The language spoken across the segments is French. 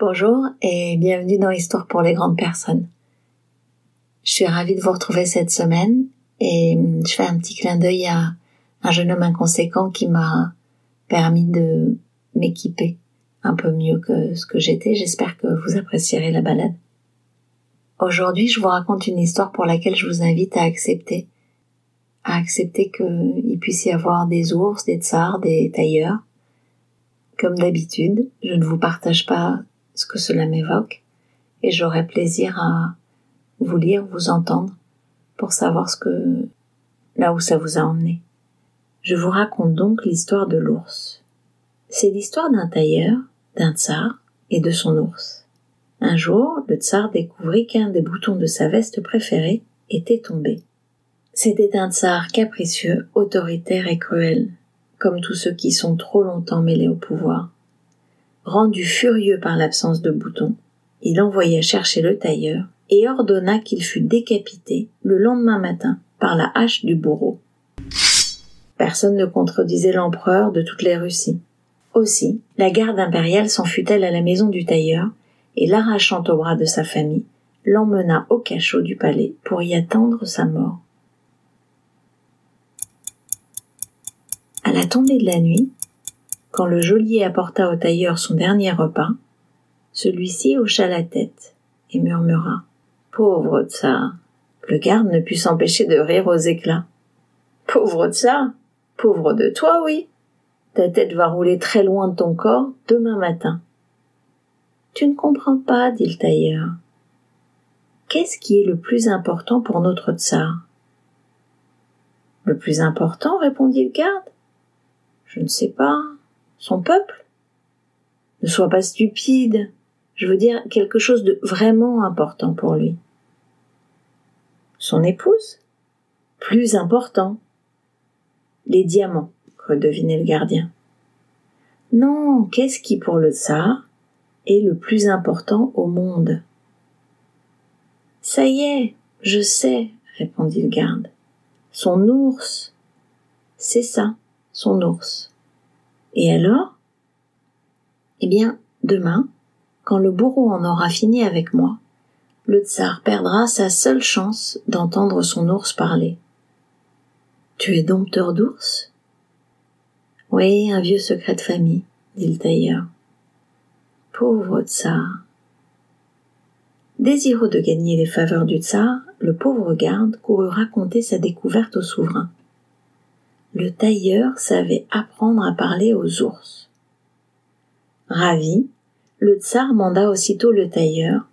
Bonjour et bienvenue dans Histoire pour les grandes personnes. Je suis ravie de vous retrouver cette semaine et je fais un petit clin d'œil à un jeune homme inconséquent qui m'a permis de m'équiper un peu mieux que ce que j'étais. J'espère que vous apprécierez la balade. Aujourd'hui, je vous raconte une histoire pour laquelle je vous invite à accepter, à accepter qu'il puisse y avoir des ours, des tsars, des tailleurs. Comme d'habitude, je ne vous partage pas que cela m'évoque et j'aurai plaisir à vous lire, vous entendre pour savoir ce que, là où ça vous a emmené. Je vous raconte donc l'histoire de l'ours. C'est l'histoire d'un tailleur, d'un tsar et de son ours. Un jour, le tsar découvrit qu'un des boutons de sa veste préférée était tombé. C'était un tsar capricieux, autoritaire et cruel, comme tous ceux qui sont trop longtemps mêlés au pouvoir. Rendu furieux par l'absence de boutons, il envoya chercher le tailleur et ordonna qu'il fût décapité le lendemain matin par la hache du bourreau. Personne ne contredisait l'empereur de toutes les Russies. Aussi, la garde impériale s'en fut-elle à la maison du tailleur et l'arrachant au bras de sa famille, l'emmena au cachot du palais pour y attendre sa mort. À la tombée de la nuit, quand le geôlier apporta au tailleur son dernier repas, celui-ci hocha la tête et murmura Pauvre tsar Le garde ne put s'empêcher de rire aux éclats. Pauvre tsar Pauvre de toi, oui. Ta tête va rouler très loin de ton corps demain matin. Tu ne comprends pas, dit le tailleur. Qu'est-ce qui est le plus important pour notre tsar Le plus important, répondit le garde. Je ne sais pas. Son peuple Ne sois pas stupide. Je veux dire quelque chose de vraiment important pour lui. Son épouse Plus important. Les diamants, redevinait le gardien. Non, qu'est-ce qui pour le tsar est le plus important au monde? Ça y est, je sais, répondit le garde. Son ours. C'est ça, son ours. Et alors? Eh bien, demain, quand le bourreau en aura fini avec moi, le tsar perdra sa seule chance d'entendre son ours parler. Tu es dompteur d'ours? Oui, un vieux secret de famille, dit le tailleur. Pauvre tsar. Désireux de gagner les faveurs du tsar, le pauvre garde courut raconter sa découverte au souverain le tailleur savait apprendre à parler aux ours. Ravi, le tsar manda aussitôt le tailleur,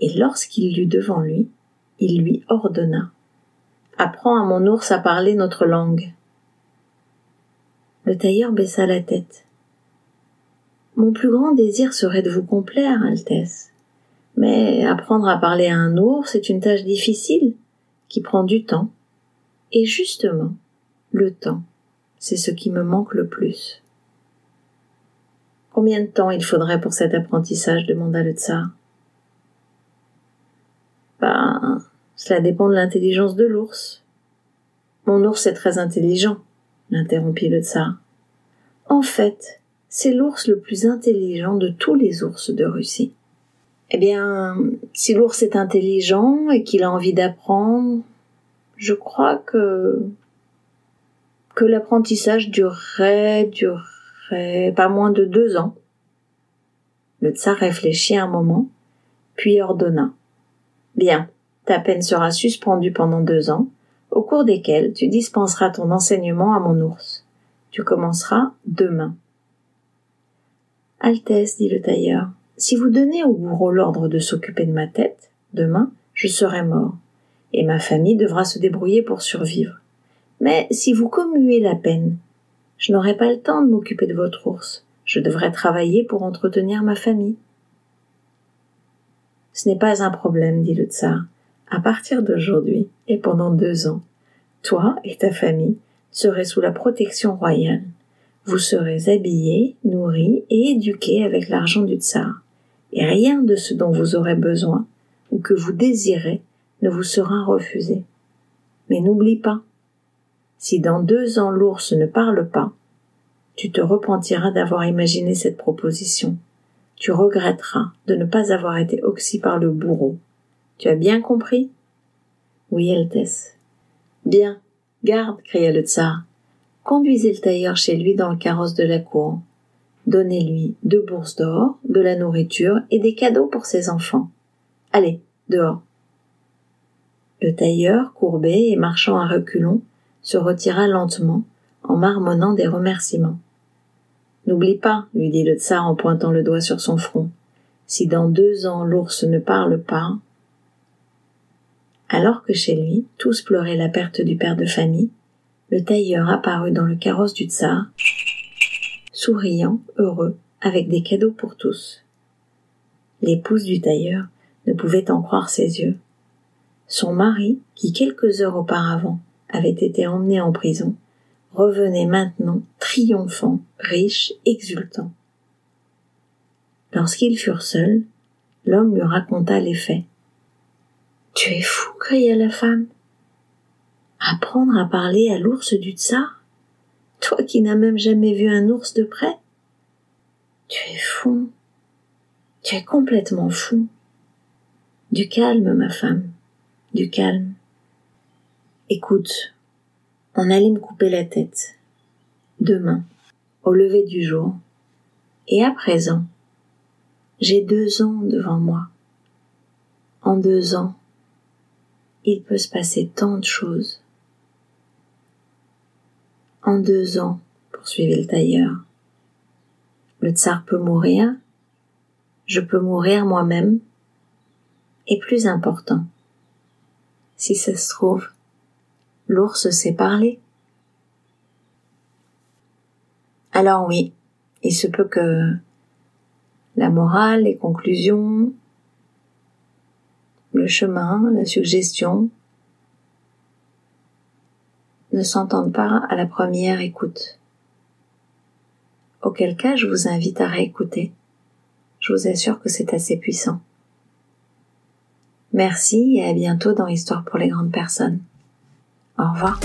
et lorsqu'il l'eut devant lui, il lui ordonna Apprends à mon ours à parler notre langue. Le tailleur baissa la tête. Mon plus grand désir serait de vous complaire, Altesse. Mais apprendre à parler à un ours est une tâche difficile, qui prend du temps. Et justement, le temps, c'est ce qui me manque le plus. Combien de temps il faudrait pour cet apprentissage demanda le tsar. Ben, cela dépend de l'intelligence de l'ours. Mon ours est très intelligent, l'interrompit le tsar. En fait, c'est l'ours le plus intelligent de tous les ours de Russie. Eh bien, si l'ours est intelligent et qu'il a envie d'apprendre, je crois que que l'apprentissage durerait, durerait pas moins de deux ans. Le tsar réfléchit un moment, puis ordonna. Bien, ta peine sera suspendue pendant deux ans, au cours desquels tu dispenseras ton enseignement à mon ours. Tu commenceras demain. Altesse, dit le tailleur, si vous donnez au bourreau l'ordre de s'occuper de ma tête, demain, je serai mort, et ma famille devra se débrouiller pour survivre. Mais si vous commuez la peine, je n'aurai pas le temps de m'occuper de votre ours. Je devrais travailler pour entretenir ma famille. Ce n'est pas un problème, dit le tsar. À partir d'aujourd'hui et pendant deux ans, toi et ta famille serez sous la protection royale. Vous serez habillés, nourris et éduqués avec l'argent du tsar. Et rien de ce dont vous aurez besoin ou que vous désirez ne vous sera refusé. Mais n'oublie pas, si dans deux ans l'ours ne parle pas, tu te repentiras d'avoir imaginé cette proposition. tu regretteras de ne pas avoir été oxy par le bourreau. Tu as bien compris? Oui, Altesse. Bien, garde, cria le tsar. Conduisez le tailleur chez lui dans le carrosse de la cour. Donnez-lui deux bourses d'or, de la nourriture et des cadeaux pour ses enfants. Allez, dehors. Le tailleur, courbé et marchant à reculons, se retira lentement, en marmonnant des remerciements. N'oublie pas, lui dit le tsar en pointant le doigt sur son front, si dans deux ans l'ours ne parle pas. Alors que chez lui, tous pleuraient la perte du père de famille, le tailleur apparut dans le carrosse du tsar, souriant, heureux, avec des cadeaux pour tous. L'épouse du tailleur ne pouvait en croire ses yeux. Son mari, qui quelques heures auparavant avait été emmené en prison, revenait maintenant triomphant, riche, exultant. Lorsqu'ils furent seuls, l'homme lui raconta les faits. Tu es fou, cria la femme. Apprendre à parler à l'ours du tsar? Toi qui n'as même jamais vu un ours de près Tu es fou. Tu es complètement fou. Du calme, ma femme, du calme. Écoute, on allait me couper la tête. Demain, au lever du jour. Et à présent, j'ai deux ans devant moi. En deux ans, il peut se passer tant de choses. En deux ans, poursuivit le tailleur, le tsar peut mourir, je peux mourir moi-même, et plus important, si ça se trouve, l'ours sait parler. Alors oui, il se peut que la morale, les conclusions, le chemin, la suggestion ne s'entendent pas à la première écoute. Auquel cas je vous invite à réécouter. Je vous assure que c'est assez puissant. Merci et à bientôt dans Histoire pour les grandes personnes. Au revoir.